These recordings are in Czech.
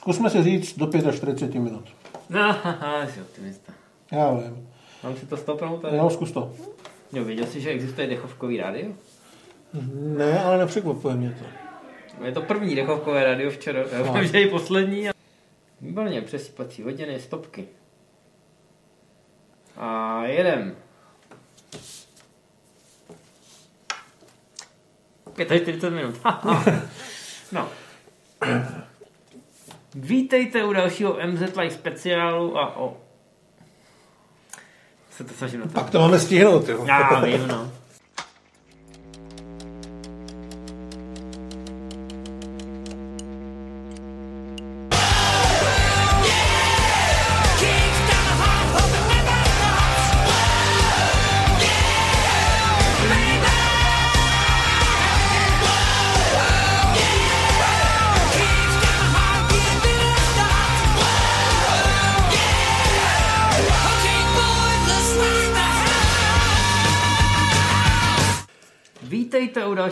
Zkusme si říct do 45 minut. No, haha, jsi optimista. Já vím. Mám si to stopnout tady? No, zkus to. Jo, věděl jsi, že existuje dechovkový rádio? Ne, ale nepřekvapuje mě to. Je to první dechovkové rádio včera, No. že i poslední. A... Výborně, přesýpací hodiny, stopky. A jedem. 45 minut. no. Vítejte u dalšího MZ Live speciálu a o... Se to snažím na to. Pak to máme stihnout, jo. Já vím, no.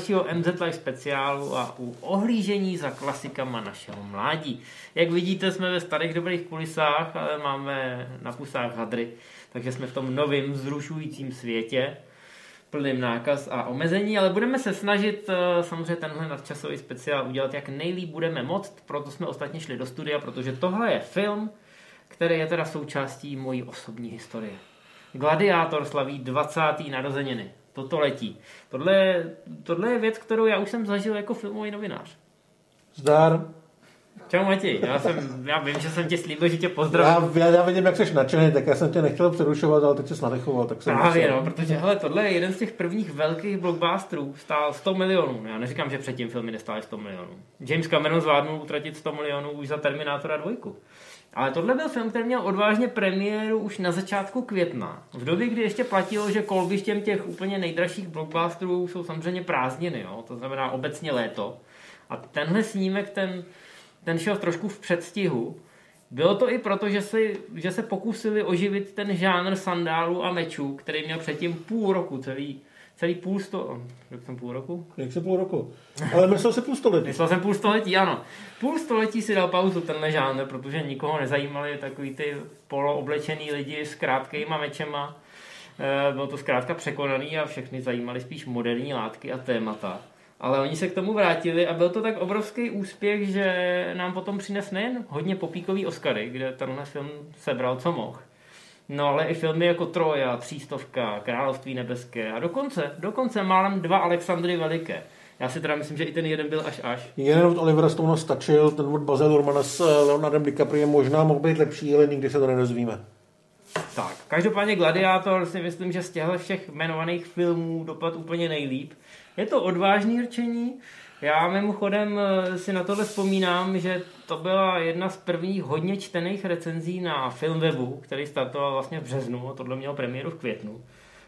Dalšího MZ Live speciálu a u ohlížení za klasikama našeho mládí. Jak vidíte, jsme ve starých dobrých kulisách, ale máme na pusách hadry, takže jsme v tom novém zrušujícím světě, plným nákaz a omezení, ale budeme se snažit eh, samozřejmě tenhle nadčasový speciál udělat jak nejlíp budeme moct, proto jsme ostatně šli do studia, protože tohle je film, který je teda součástí mojí osobní historie. Gladiátor slaví 20. narozeniny. Toto letí. Tohle, je- tohle je věc, kterou já už jsem zažil jako filmový novinář. Zdar. Čau Matěj, já, jsem, já vím, že jsem tě slíbil, že tě pozdravím. Já, já, já vidím, jak jsi nadšený, tak já jsem tě nechtěl přerušovat, ale teď jsi nadechoval, tak jsem Právě, musel. no, protože hele, tohle je jeden z těch prvních velkých blockbusterů, stál 100 milionů. Já neříkám, že předtím filmy nestály 100 milionů. James Cameron zvládnul utratit 100 milionů už za Terminátora 2. Ale tohle byl film, který měl odvážně premiéru už na začátku května. V době, kdy ještě platilo, že kolbištěm těch úplně nejdražších blockbusterů jsou samozřejmě prázdniny, jo? to znamená obecně léto. A tenhle snímek, ten, ten šel trošku v předstihu. Bylo to i proto, že, si, že se pokusili oživit ten žánr sandálu a mečů, který měl předtím půl roku, celý, celý půl sto... Řekl jsem půl roku? Jak se půl roku. Ale myslel si půl století. Myslel jsem půl století, ano. Půl století si dal pauzu tenhle žánr, protože nikoho nezajímali takový ty polooblečený lidi s krátkýma mečema. Eh, Bylo to zkrátka překonaný a všechny zajímaly spíš moderní látky a témata. Ale oni se k tomu vrátili a byl to tak obrovský úspěch, že nám potom přines nejen hodně popíkový Oscary, kde tenhle film sebral co mohl, No ale i filmy jako Troja, Třístovka, Království nebeské a dokonce, dokonce málem dva Alexandry Veliké. Já si teda myslím, že i ten jeden byl až až. Jeden od Olivera Stone stačil, ten od Bazel Lurmana s eh, Leonardem DiCapriem možná mohl být lepší, ale nikdy se to nedozvíme. Tak, každopádně Gladiátor si myslím, že z těchto všech jmenovaných filmů dopad úplně nejlíp. Je to odvážný rčení. Já mimochodem eh, si na tohle vzpomínám, že to byla jedna z prvních hodně čtených recenzí na Filmwebu, který startoval vlastně v březnu a tohle mělo premiéru v květnu.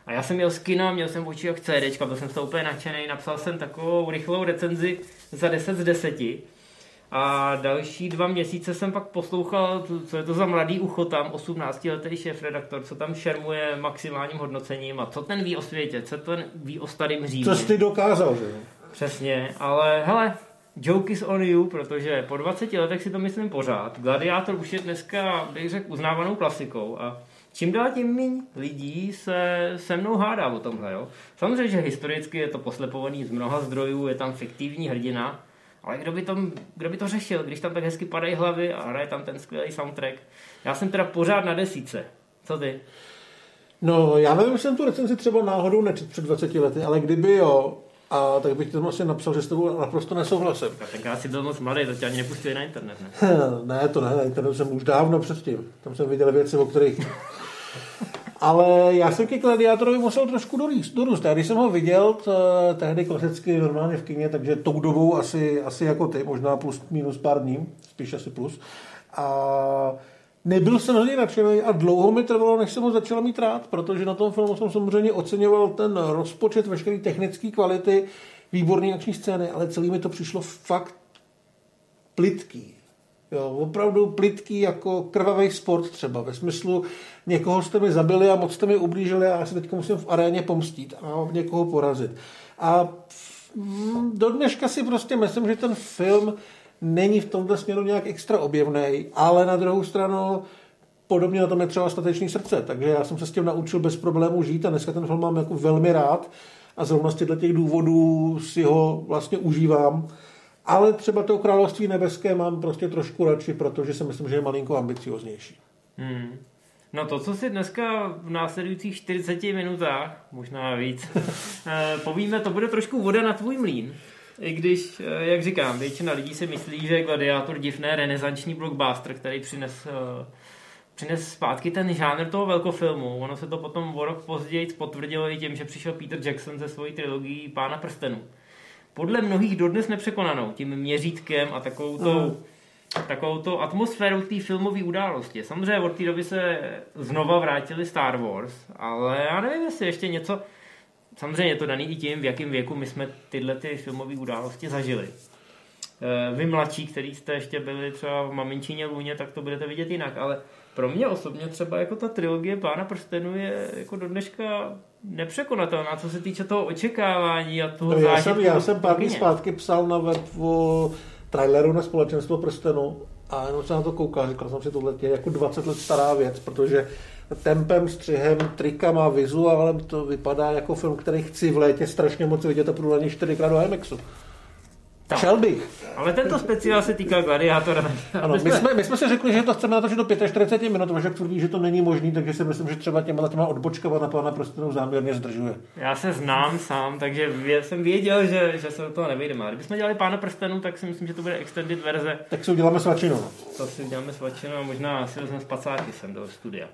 A já jsem měl z kina, měl jsem očích jak CDčka, byl jsem z toho úplně nadšený, napsal jsem takovou rychlou recenzi za 10 z 10. A další dva měsíce jsem pak poslouchal, co je to za mladý ucho tam, 18-letý šéf-redaktor, co tam šermuje maximálním hodnocením a co ten ví o světě, co ten ví o starém Římě. Co jsi ty dokázal, že? Přesně, ale hele, joke is on you, protože po 20 letech si to myslím pořád. Gladiátor už je dneska, bych řekl, uznávanou klasikou a čím dál tím méně lidí se se mnou hádá o tomhle. Jo? Samozřejmě, že historicky je to poslepovaný z mnoha zdrojů, je tam fiktivní hrdina, ale kdo by, to, kdo by to řešil, když tam tak hezky padají hlavy a hraje tam ten skvělý soundtrack. Já jsem teda pořád na desíce. Co ty? No, já nevím, jestli jsem tu recenzi třeba náhodou nečet před 20 lety, ale kdyby jo, a tak bych tam asi napsal, že s tebou naprosto nesouhlasím. Já tenkrát si byl moc mladý, to tě ani nepustili na internet, ne? ne, to ne, na internetu jsem už dávno předtím. Tam jsem viděl věci, o kterých... Ale já jsem ke Gladiátorovi musel trošku dorůst. dorůst. Já když jsem ho viděl, t, tehdy klasicky normálně v kině, takže tou dobou asi, asi jako ty, možná plus minus pár dní, spíš asi plus. A nebyl jsem hodně nadšený a dlouho mi trvalo, než jsem ho začal mít rád, protože na tom filmu jsem samozřejmě oceňoval ten rozpočet, veškeré technické kvality, výborné akční scény, ale celý mi to přišlo fakt plitký. Jo, opravdu plitký jako krvavý sport třeba, ve smyslu někoho jste mi zabili a moc jste mi ublížili a já se teď musím v aréně pomstít a někoho porazit. A do dneška si prostě myslím, že ten film není v tomto směru nějak extra objevný, ale na druhou stranu podobně na tom je třeba statečný srdce, takže já jsem se s tím naučil bez problémů žít a dneska ten film mám jako velmi rád a zrovna z těchto těch důvodů si ho vlastně užívám. Ale třeba to království nebeské mám prostě trošku radši, protože si myslím, že je malinko ambicioznější. Hmm. No to, co si dneska v následujících 40 minutách, možná víc, eh, povíme, to bude trošku voda na tvůj mlín. I když, eh, jak říkám, většina lidí si myslí, že Gladiátor divné renesanční blockbuster, který přines, eh, přines zpátky ten žánr toho velkofilmu. Ono se to potom o rok později potvrdilo i tím, že přišel Peter Jackson se svojí trilogií Pána prstenů. Podle mnohých dodnes nepřekonanou tím měřítkem a takovou tou takovou to atmosféru té filmové události. Samozřejmě od té doby se znova vrátili Star Wars, ale já nevím, jestli ještě něco... Samozřejmě je to daný i tím, v jakém věku my jsme tyhle ty filmové události zažili. Eh, vy mladší, který jste ještě byli třeba v Maminčině Lůně, tak to budete vidět jinak, ale pro mě osobně třeba jako ta trilogie Pána prstenů je jako do dneška nepřekonatelná, co se týče toho očekávání a toho no, já, jsem, já jsem pár dní zpátky psal na web o traileru na společenstvo prstenu a jenom se na to koukal, říkal jsem si, tohle je jako 20 let stará věc, protože tempem, střihem, trikama, vizuálem to vypadá jako film, který chci v létě strašně moc vidět a půjdu ani čtyřikrát do IMAXu. Tak. Šel bych. Ale tento speciál se týká gladiátora. Ano, my jsme, my jsme si řekli, že to chceme natočit do 45 minut, Vašek tvrdí, že to není možný, takže si myslím, že třeba těma těma odbočkama na pána prstenu záměrně zdržuje. Já se znám sám, takže jsem věděl, že, že se do toho nevyjdeme. Ale kdybychom dělali pána prstenu, tak si myslím, že to bude extended verze. Tak si uděláme svačinu. To si uděláme svačinu a možná si vezmeme spacáky sem do studia.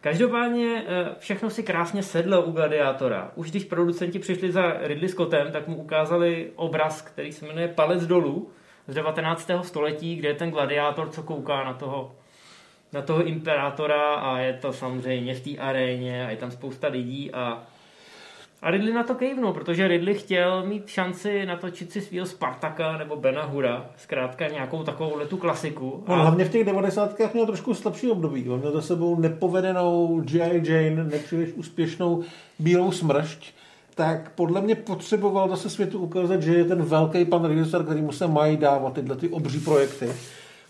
Každopádně eh, všechno si krásně sedlo u Gladiátora. Už když producenti přišli za Ridley Scottem, tak mu ukázali obraz, který se jmenuje Palec dolů z 19. století, kde je ten gladiátor, co kouká na toho, na toho imperátora a je to samozřejmě v té aréně a je tam spousta lidí a a Ridley na to kejvnul, protože Ridley chtěl mít šanci natočit si svého Spartaka nebo Bena Hura, zkrátka nějakou takovou tu klasiku. A... On hlavně v těch 90. měl trošku slabší období. On měl za sebou nepovedenou G.I. Jane, nepříliš úspěšnou Bílou smršť, tak podle mě potřeboval zase světu ukázat, že je ten velký pan režisér, který mu se mají dávat tyhle ty obří projekty.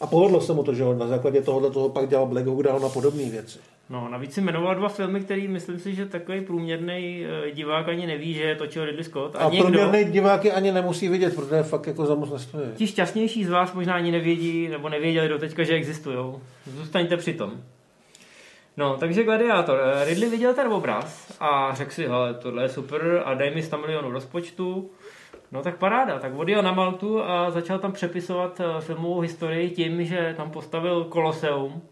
A povedlo se mu to, že on na základě tohohle toho pak dělal Black Hawk Down a podobné věci. No, navíc si jmenoval dva filmy, který myslím si, že takový průměrný eh, divák ani neví, že je točil Ridley Scott. A, a někdo, průměrný diváky ani nemusí vidět, protože fakt jako za moc nestojí. Ti šťastnější z vás možná ani nevědí, nebo nevěděli do teďka, že existují. Zůstaňte při tom. No, takže Gladiátor. Eh, Ridley viděl ten obraz a řekl si, hele, tohle je super a dej mi 100 milionů rozpočtu. No tak paráda, tak odjel na Maltu a začal tam přepisovat eh, filmovou historii tím, že tam postavil Koloseum,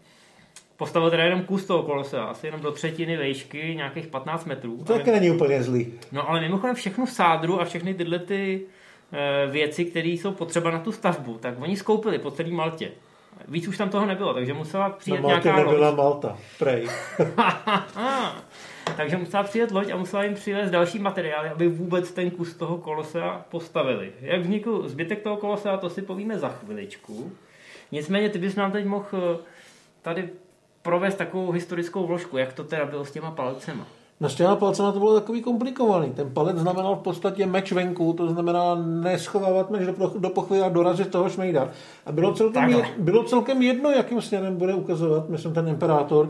postavil teda jenom kus toho kolose, asi jenom do třetiny vejšky, nějakých 15 metrů. To taky není úplně zlý. No ale mimochodem všechno v sádru a všechny tyhle ty e, věci, které jsou potřeba na tu stavbu, tak oni skoupili po celý Maltě. Víc už tam toho nebylo, takže musela přijet na Maltě nějaká nebyla loď. Malta, prej. takže musela přijet loď a musela jim přivést další materiály, aby vůbec ten kus toho kolosea postavili. Jak vznikl zbytek toho kolosea, to si povíme za chviličku. Nicméně ty bys nám teď mohl eh, tady provést takovou historickou vložku, jak to teda bylo s těma palcema. No s těma palcema to bylo takový komplikovaný. Ten palec znamenal v podstatě meč venku, to znamená neschovávat meč do, do pochvy a dorazit toho šmejda. A bylo celkem, je, bylo celkem jedno, jakým směrem bude ukazovat, myslím, ten imperátor.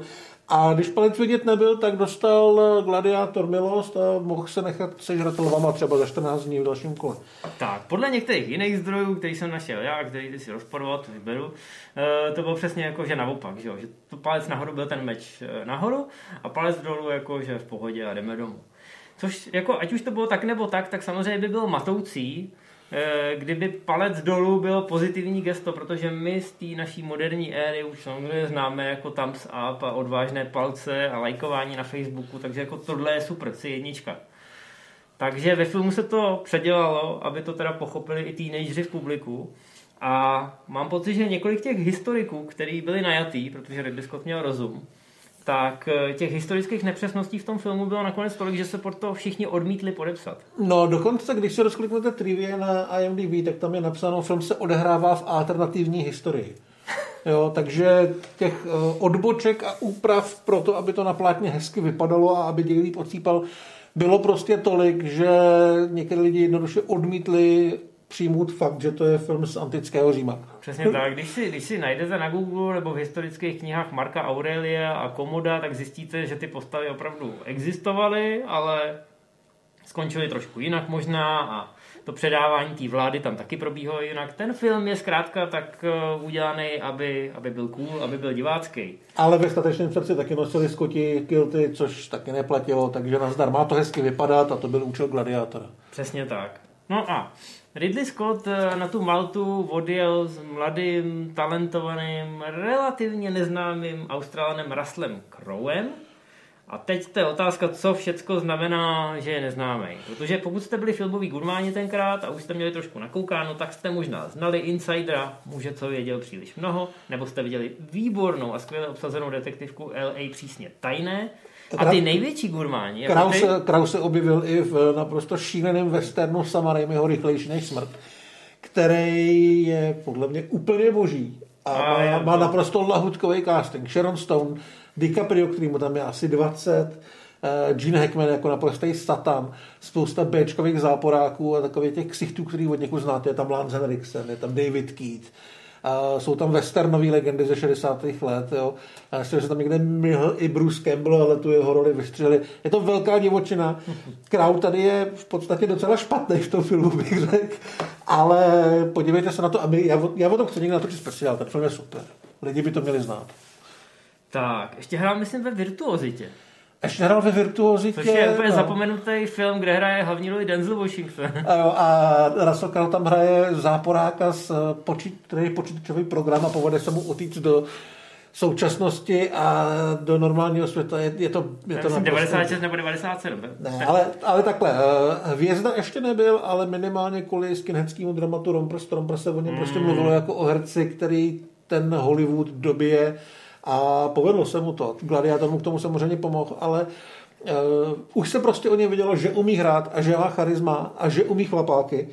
A když palec vidět nebyl, tak dostal gladiátor milost a mohl se nechat sežrat lvama třeba za 14 dní v dalším kole. Tak, podle některých jiných zdrojů, který jsem našel já, který si rozporoval, to vyberu, eh, to bylo přesně jako, že naopak, že, že to palec nahoru byl ten meč eh, nahoru a palec dolů jako, že v pohodě a jdeme domů. Což jako, ať už to bylo tak nebo tak, tak samozřejmě by bylo matoucí, Eh, kdyby palec dolů bylo pozitivní gesto, protože my z té naší moderní éry už samozřejmě známe jako thumbs up a odvážné palce a lajkování na Facebooku, takže jako tohle je super, si jednička. Takže ve filmu se to předělalo, aby to teda pochopili i teenageři v publiku. A mám pocit, že několik těch historiků, kteří byli najatý, protože Ridley Scott měl rozum, tak eh, těch historických nepřesností v tom filmu bylo nakonec tolik, že se pod to všichni odmítli podepsat. No dokonce, když se rozkliknete trivia na IMDb, tak tam je napsáno, film se odehrává v alternativní historii. Jo, takže těch eh, odboček a úprav pro to, aby to na plátně hezky vypadalo a aby děj líp odsýpal, bylo prostě tolik, že některé lidi jednoduše odmítli přijmout fakt, že to je film z antického Říma. Přesně tak. Když si, když si najdete na Google nebo v historických knihách Marka Aurelia a Komoda, tak zjistíte, že ty postavy opravdu existovaly, ale skončily trošku jinak možná a to předávání té vlády tam taky probíhalo jinak. Ten film je zkrátka tak eh, udělaný, aby, aby byl cool, aby byl divácký. Ale ve statečném srdci taky nosili skoti kilty, což taky neplatilo, takže nazdar má to hezky vypadat a to byl účel gladiátora. Přesně tak. No a Ridley Scott eh, na tu Maltu odjel s mladým, talentovaným, relativně neznámým Australanem Russellem Crowem, a teď to je otázka, co všecko znamená, že je neznámý. Protože pokud jste byli filmoví gurmáni tenkrát a už jste měli trošku nakoukáno, tak jste možná znali Insidera, muže, co věděl příliš mnoho, nebo jste viděli výbornou a skvěle obsazenou detektivku LA přísně tajné. A ty největší gurmáni... Kraus, ty... Kraus se objevil i v naprosto šíleném westernu Sama Raimiho Rychlejší než smrt, který je podle mě úplně boží a, a má, má naprosto lahutkový casting. Sharon Stone DiCaprio, který mu tam je asi 20, uh, Gene Hackman jako naprostý satan, spousta Bčkových záporáků a takových těch ksichtů, který od někud znáte, je tam Lance Henriksen, je tam David Keat, Uh, jsou tam westernové legendy ze 60. let, jo. A myslím, že tam někde myhl i Bruce Campbell, ale tu jeho roli vystřelili. Je to velká divočina. Král tady je v podstatě docela špatný v tom filmu, bych řekl. Ale podívejte se na to a my, já, já o tom chci někdy natočit speciál, ten film je super. Lidi by to měli znát. Tak, ještě hrál, myslím, ve Virtuozitě. Ještě hrál ve Virtuozitě. Což je úplně no. zapomenutý film, kde hraje hlavní roli Denzel Washington. A, jo, a Russell Crowe tam hraje záporáka, z počít, který je počítačový program a povede se mu utíct do současnosti a do normálního světa. Je, je to, je to Myslím 96 nebo 97. Ne, ale, ale takhle, eh, Hvězda ještě nebyl, ale minimálně kvůli skinheadskému dramatu Rompers, Rompers se o něm prostě mm. prostě mluvilo jako o herci, který ten Hollywood době a povedlo se mu to. Gladiátor mu k tomu samozřejmě pomohl, ale uh, už se prostě o něj vidělo, že umí hrát a že má charisma a že umí chlapáky.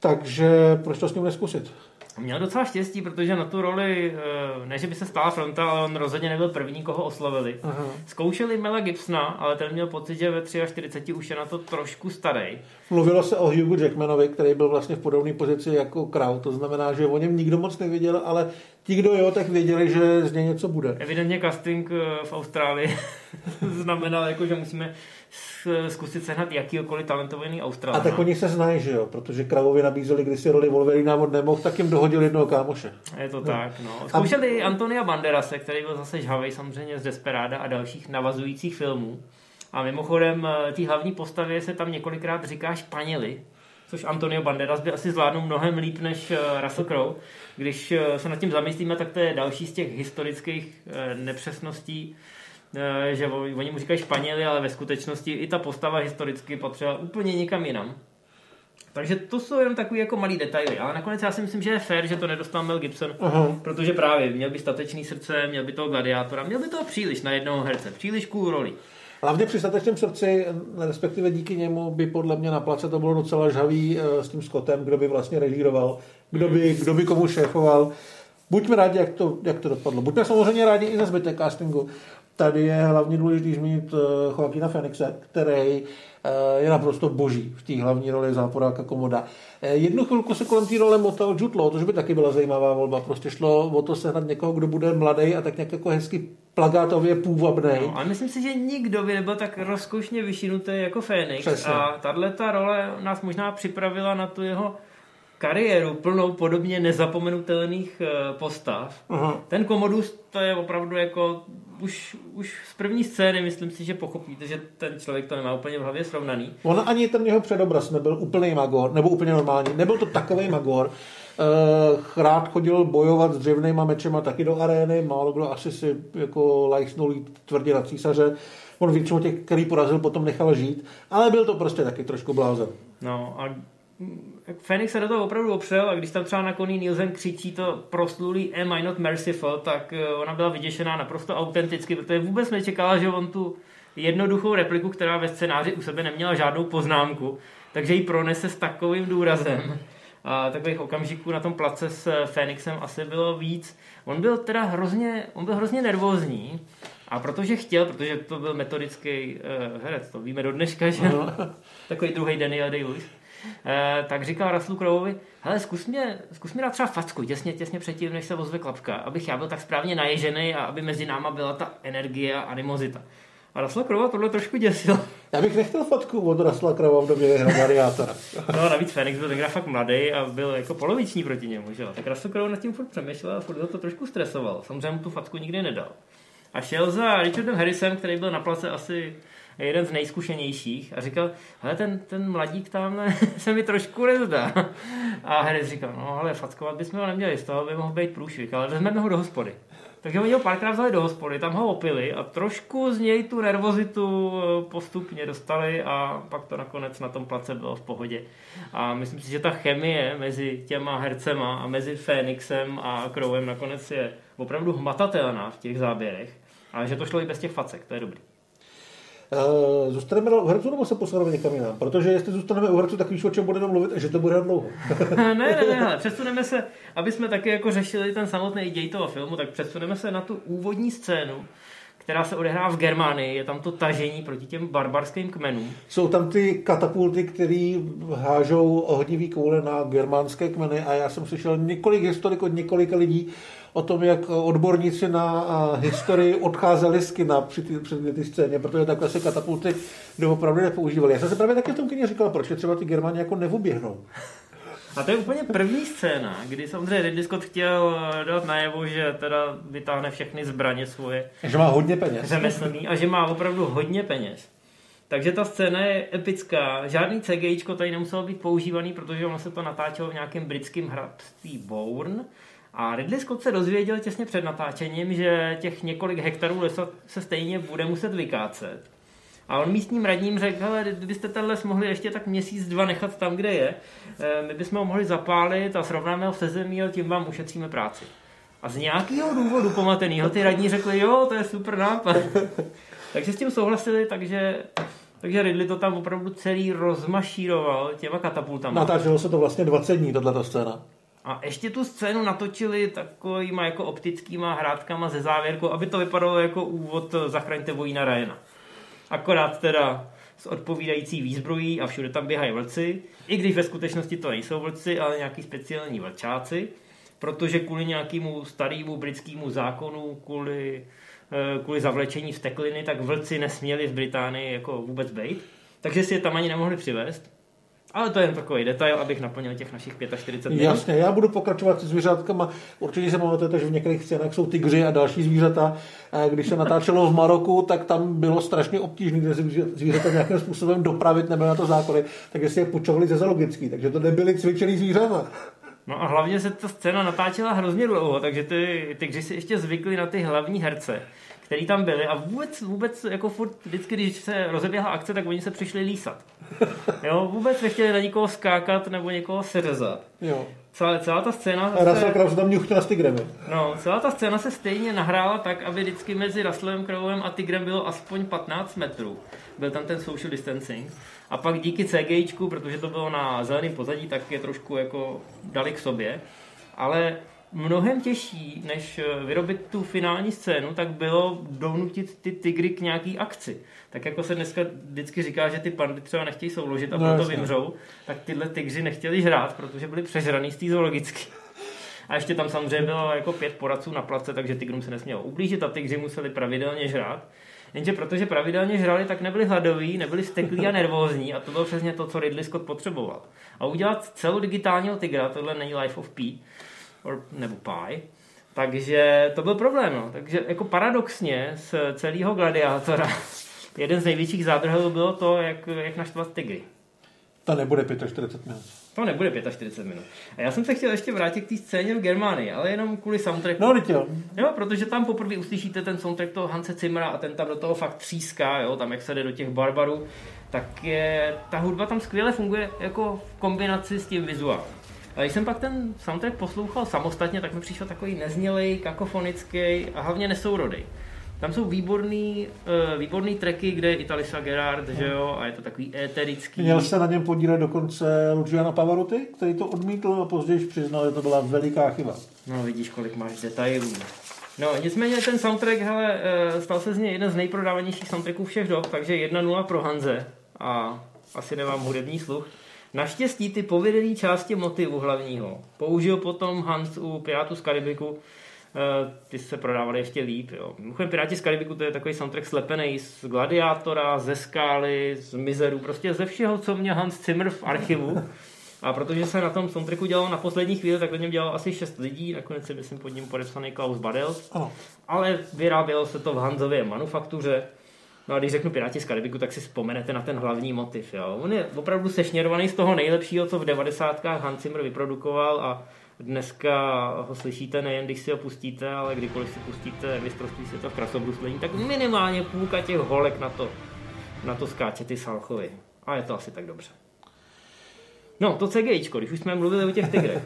Takže proč to s ním neskusit? Měl docela štěstí, protože na tu roli, eh, ne že by se stala fronta, ale on rozhodně nebyl první, koho oslovili. Aha. Zkoušeli Mela Gibsona, ale ten měl pocit, že ve 43 už je na to trošku starý. Mluvilo se o Hugh Jackmanovi, který byl vlastně v podobné pozici jako Kraut, to znamená, že o něm nikdo moc nevěděl, ale ti, kdo jo, tak věděli, že z něj něco bude. Evidentně casting eh, v Austrálii znamenal, jako, že musíme zkusit sehnat jakýkoliv talentovaný Australana. A tak oni se znají, že jo, protože Kravovi nabízeli kdysi roli Wolverina od nemohl, tak jim dohodil jednoho kámoše. Je to no. tak, no. Zkoušeli a... Antonia Banderase, který byl zase žhavej samozřejmě z Desperada a dalších navazujících filmů. A mimochodem, eh, té hlavní postavě se tam několikrát říká Španěli, což Antonio Banderas by asi zvládnul mnohem líp než eh, Russell Crowe. Když eh, se nad tím zamyslíme, tak to je další z těch historických nepřesností, že oni mu říkají Španěli, ale ve skutečnosti i ta postava historicky patřila úplně někam jinam. Takže to jsou jenom takový jako malý detaily, ale nakonec já si myslím, že je fér, že to nedostal Mel Gibson, uh-huh. protože právě měl by statečný srdce, měl by toho gladiátora, měl by toho příliš na jednoho herce, příliš cool roli. Hlavně při statečném srdci, respektive díky němu, by podle mě na place to bylo docela žhavý eh, s tím Scottem, kdo by vlastně režíroval, kdo by, kdo by komu šéfoval. Buďme rádi, jak to, jak to dopadlo. Buďme samozřejmě rádi i za zbytek castingu tady je hlavně důležité zmínit eh, Joaquina Fenixe, který eh, je naprosto boží v té hlavní roli záporáka Komoda. Eh, jednu chvilku se kolem té role motal Law, což by taky byla zajímavá volba. Prostě šlo o to sehnat někoho, kdo bude mladý a tak nějak jako hezky plagátově půvabný. No, a myslím si, že nikdo by nebyl tak rozkošně vyšinutý jako Fénix. Přesně. A tahle ta role nás možná připravila na tu jeho kariéru plnou podobně nezapomenutelných postav. Aha. Ten Komodus to je opravdu jako už, už z první scény myslím si, že pochopíte, že ten člověk to nemá úplně v hlavě srovnaný. On ani ten jeho předobraz nebyl úplný magor, nebo úplně normální. Nebyl to takový magor. Uh, rád chodil bojovat s dřevnýma mečema taky do arény, málo kdo asi si jako lajsnul tvrdě na císaře. On většinou těch, který porazil, potom nechal žít, ale byl to prostě taky trošku blázen. No a Fenix se do toho opravdu opřel a když tam třeba na koní Nielsen křičí to proslulý Am I not merciful, tak eh, ona byla vyděšená naprosto autenticky, protože vůbec nečekala, že on tu jednoduchou repliku, která ve scénáři u sebe neměla žádnou poznámku, takže ji pronese s takovým důrazem. A takových okamžiků na tom place s Fénixem asi bylo víc. On byl teda hrozně, on byl hrozně nervózní a protože chtěl, protože to byl metodický uh, herec, to víme do dneška, že? Takový druhý Daniel Day-Lewis eh, tak říkal Russellu Croweovi, hele, zkus mě, zkus mě dát třeba facku těsně, těsně předtím, než se ozve klapka, abych já byl tak správně naježený a aby mezi náma byla ta energie a animozita. A Russell Crowe tohle trošku děsil. Já bych nechtěl fotku od Russella Crowe v době Gladiátora. no navíc Fenix byl tenkrát fakt mladý a byl jako poloviční proti němu, že? Tak Russell Crowe nad tím furt přemýšlel a furt to trošku stresoval. Samozřejmě mu tu fatku nikdy nedal. A šel za Richardem Harrisem, který byl na place asi jeden z nejzkušenějších a říkal, hele, ten, ten mladík tam se mi trošku nezdá. A Harris říkal, no ale fackovat bychom ho neměli, z toho by mohl být průšvih, ale vezmeme ho do hospody. Takže oni ho párkrát vzali do hospody, tam ho opili a trošku z něj tu nervozitu eh, postupně dostali a pak to nakonec na tom place bylo v pohodě. A myslím si, že ta chemie mezi těma hercema a mezi Fénixem a Crowem nakonec je opravdu hmatatelná v těch záběrech, ale že to šlo i bez těch facek, to je dobrý. Uh, zůstaneme u herců nebo se posuneme někam jinam? Protože jestli zůstaneme u herců, tak víš, o čem budeme mluvit, že to bude dlouho. ne, ne, ne, přesuneme se, aby jsme taky jako řešili ten samotný děj toho filmu, tak přesuneme se na tu úvodní scénu, která se odehrává v Germánii, je tam to tažení proti těm barbarským kmenům. Jsou tam ty katapulty, které hážou ohnivý koule na germánské kmeny a já jsem slyšel několik historik od několika lidí, o tom, jak odborníci na historii odcházeli z kina při ty, při ty scéně, protože takhle se katapulty doopravdy nepoužívaly. Já jsem se právě taky v tom kyně říkal, proč je třeba ty Germáni jako nevoběhnou. A to je úplně první scéna, kdy samozřejmě Ridley Scott chtěl dát najevo, že teda vytáhne všechny zbraně svoje. Že má hodně peněz. Řemeslný a že má opravdu hodně peněz. Takže ta scéna je epická. Žádný CGI tady nemuselo být používaný, protože ono se to natáčelo v nějakém britském hrabství Bourne a Ridley Scott se dozvěděl těsně před natáčením, že těch několik hektarů lesa se stejně bude muset vykácet. A on místním radním řekl, hele, kdybyste ten les mohli ještě tak měsíc, dva nechat tam, kde je, eh, my bychom ho mohli zapálit a srovnáme ho se zemí a tím vám ušetříme práci. A z nějakého důvodu pomatenýho ty radní řekli, jo, to je super nápad. takže s tím souhlasili, takže takže Ridley to tam opravdu celý rozmašíroval těma katapultama. Natáčelo se to vlastně 20 dní, tato scéna. A ještě tu scénu natočili takovýma jako optickýma hrátkama ze závěrku, aby to vypadalo jako úvod Zachraňte vojína Ryana. Akorát teda s odpovídající výzbrojí a všude tam běhají vlci, i když ve skutečnosti to nejsou vlci, ale nějaký speciální vlčáci, protože kvůli nějakému starému britskému zákonu, kvůli, eh, kvůli zavlečení stekliny, tak vlci nesměli v Británii jako vůbec být. Takže si je tam ani nemohli přivést. Ale to je jen takový detail, abych naplnil těch našich 45 minut. Jasně, já budu pokračovat s zvířátkama. Určitě se pamatujete, že v některých scénách jsou tygři a další zvířata. Když se natáčelo v Maroku, tak tam bylo strašně obtížné zvířata nějakým způsobem dopravit, nebo na to zákony, takže si je počovali ze zoologický, takže to nebyly cvičený zvířata. No a hlavně se ta scéna natáčela hrozně dlouho, takže ty tygři si ještě zvykli na ty hlavní herce který tam byli a vůbec, vůbec jako furt vždycky, když se rozeběhla akce, tak oni se přišli lísat. Jo, vůbec nechtěli na nikoho skákat nebo někoho seřezat. Jo. Celá, celá ta scéna... A Russell Crowe tam ňuchne s tigrem. No, celá ta scéna se stejně nahrála tak, aby vždycky mezi Russellem Crowem a tigrem bylo aspoň 15 metrů. Byl tam ten social distancing. A pak díky CGIčku, protože to bylo na zeleném pozadí, tak je trošku jako dali k sobě. Ale mnohem těžší, než eh, vyrobit tu finální scénu, tak bylo donutit ty tygry k nějaký akci. Tak jako se dneska vždycky říká, že ty pandy třeba nechtějí souložit a no, proto vymřou, tak tyhle tygři nechtěli žrát, protože byli přežraný z té zoologicky. A ještě tam samozřejmě bylo jako pět poradců na place, takže tygrům se nesmělo ublížit a tygři museli pravidelně žrát. Jenže protože pravidelně žrali, tak nebyli hladoví, nebyli steklí a nervózní a to bylo přesně to, co Ridley Scott potřeboval. A udělat celou digitálního tygra, tohle není Life of Pi, or, nebo Pi. Takže to byl problém. No. Takže jako paradoxně z celého gladiátora jeden z největších zádrhelů bylo to, jak, jak naštvat tygry. To nebude 45 minut. To nebude 45 minut. A já jsem se chtěl ještě vrátit k té scéně v Germánii, ale jenom kvůli soundtracku. No, jo. jo. protože tam poprvé uslyšíte ten soundtrack toho Hanse Zimmera a ten tam do toho fakt tříská, jo, tam jak se jde do těch barbarů, tak je, ta hudba tam skvěle funguje jako v kombinaci s tím vizuálem. A když jsem pak ten soundtrack poslouchal samostatně, tak mi přišel takový neznělej, kakofonický a hlavně nesourodý. Tam jsou výborný, uh, výborný tracky, kde je Italisa Gerard, že jo, a je to takový éterický. Měl se na něm podílet dokonce Luciano Pavarotti, který to odmítl a později přiznal, že to byla veliká chyba. No vidíš, kolik máš detailů. No nicméně ten soundtrack, hele, eh, stal se z něj jeden z nejprodávanějších soundtracků všech dob, takže 1-0 pro Hanze a asi nemám hudební sluch. Naštěstí ty povedené části motivu hlavního použil potom Hans u Pirátů z Karibiku, eh, ty se prodávaly ještě líp. Jo. Mimochodem Piráti z Karibiku to je takový soundtrack slepený z Gladiátora, ze Skály, z Mizeru, prostě ze všeho, co mě Hans Zimmer v archivu. A protože se na tom soundtracku dělalo na poslední chvíli, tak to něm dělalo asi 6 lidí, nakonec si myslím pod ním podepsaný Klaus Badels. Ano. Ale vyrábělo se to v Hanzově manufaktuře. No a když řeknu Piráti z Karibiku, tak si vzpomenete na ten hlavní motiv. Jo. On je opravdu sešněrovaný z toho nejlepšího, co v 90. Hans Zimmer vyprodukoval a dneska ho slyšíte nejen, když si ho pustíte, ale kdykoliv si pustíte mistrovství světa v krasobruslení, tak minimálně půlka těch holek na to, na to skáče ty Salchovy. A je to asi tak dobře. No, to CGIčko, když už jsme mluvili o těch tigrech.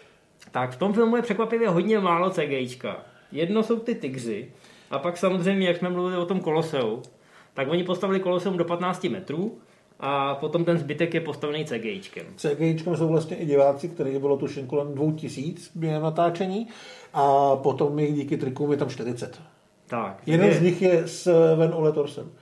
tak v tom filmu je překvapivě hodně málo CGIčka. Jedno jsou ty tygři, a pak samozřejmě, jak jsme mluvili o tom koloseu, tak oni postavili koloseum do 15 metrů a potom ten zbytek je postavený CGIčkem. CGIčkem jsou vlastně i diváci, který bylo tuším kolem 2000 během natáčení a potom jich díky trikům je tam 40. Tak. Jeden je, z nich je s Van Ole Torsem.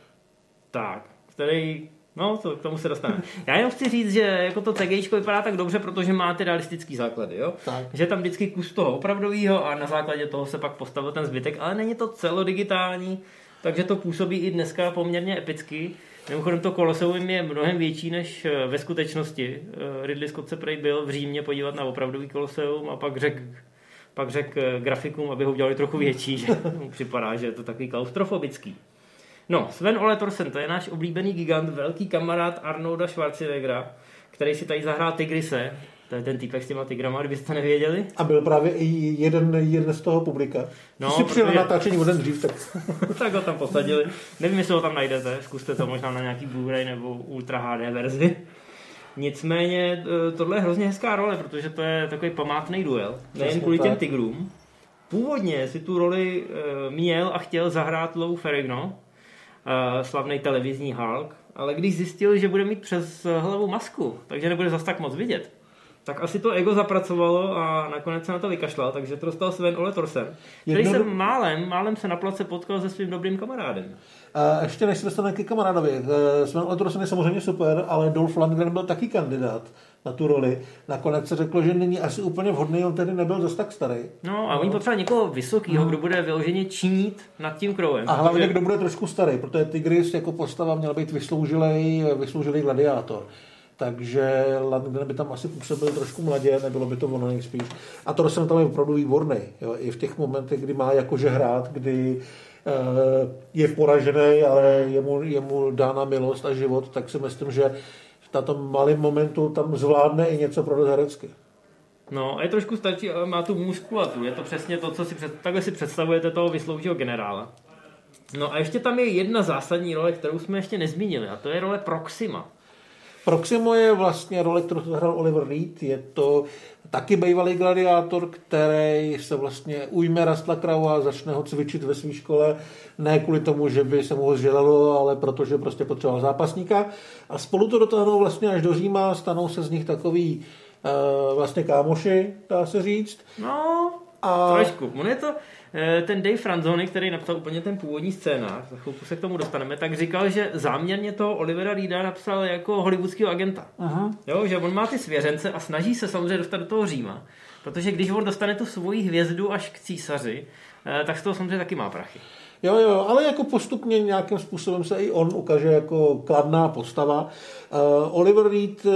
Tak, který No, to, k tomu se dostaneme. Já jenom chci říct, že jako to CGIčko vypadá tak dobře, protože má ty realistický základy, jo? Tak. Že tam vždycky kus toho opravdového a na základě toho se pak postavil ten zbytek, ale není to celodigitální, takže to působí i dneska poměrně epicky. Mimochodem to koloseum je mnohem větší než eh, ve skutečnosti. Eh, Ridley Scott se prej byl v Římě podívat na opravdový koloseum a pak řekl pak řek eh, grafikům, aby ho udělali trochu větší, že mu připadá, že je to takový klaustrofobický. No, Sven Ole Thorsen, to je náš oblíbený gigant, velký kamarád Arnolda Schwarzeneggera, který si tady zahrál Tigrise, to je ten týpek s těma tigrama, kdybyste nevěděli. A byl právě i jeden, jeden z toho publika. No, si přijel protože- na natáčení o den dřív, tak tak ho tam posadili. Nevím, jestli ho tam najdete, zkuste to možná na nějaký Blu-ray nebo Ultra HD verzi. Nicméně eh, tohle je hrozně hezká role, protože to je takový památný duel. Nejen kvůli těm tak. tigrům. Původně si tu roli eh, měl a chtěl zahrát Lou Ferrigno, slavný televizní Hulk, ale když zjistil, že bude mít přes hlavu masku, takže nebude zas tak moc vidět, tak asi to ego zapracovalo a nakonec se na to vykašlal, takže to dostal Sven Ole Thorsen, který Jedno se do- málem, málem se na place potkal se svým dobrým kamarádem. A ještě než se dostaneme ke kamarádovi, eh, Sven Ole Thorsen je samozřejmě super, ale Dolph Lundgren byl taky kandidát na tu roli. Nakonec se řeklo, že není asi úplně vhodný, on tedy nebyl zase tak starý. No a oni potřebovali někoho vysokého, kdo bude vyloženě činit nad tím krouhem. A hlavně, protože- kdo bude trošku starý, protože Tigris jako postava měl být vysloužilej, vysloužilej gladiátor. Takže Landgren by tam asi působil trošku mladě, nebylo by to ono nejspíš. A to jsem tam je opravdu výborný. Jo? I v těch momentech, kdy má jakože hrát, kdy eh, je poražený, ale je mu, je mu dána milost a život, tak si myslím, že na tom malém momentu tam zvládne i něco pro herecky. No a je trošku starší, ale má tu muskulatu. Je to přesně to, co si před, takhle si představujete toho vysloužího generála. No a ještě tam je jedna zásadní role, kterou jsme ještě nezmínili, a to je role Proxima. Proximo je vlastně role, kterou zahrál Oliver Reed. Je to taky bývalý gladiátor, který se vlastně ujme Rastla Kravu a začne ho cvičit ve své škole. Ne kvůli tomu, že by se mu ho zželelo, ale protože prostě potřeboval zápasníka. A spolu to dotáhnou vlastně až do Říma, stanou se z nich takový uh, vlastně kámoši, dá se říct. No, A- trošku. On je to, eh, ten Dave Franzoni, který napsal úplně ten původní scénář, za chvilku se k tomu dostaneme, tak říkal, že záměrně toho Olivera Reeda napsal jako hollywoodského agenta. Aha. Jo, že on má ty svěřence a snaží se samozřejmě dostat do toho Říma. Protože když on dostane tu svoji hvězdu až k císaři, eh, tak z toho samozřejmě taky má prachy. Jo, jo, ale jako postupně nějakým způsobem se i on ukáže jako kladná postava. Uh, Oliver Reed, uh,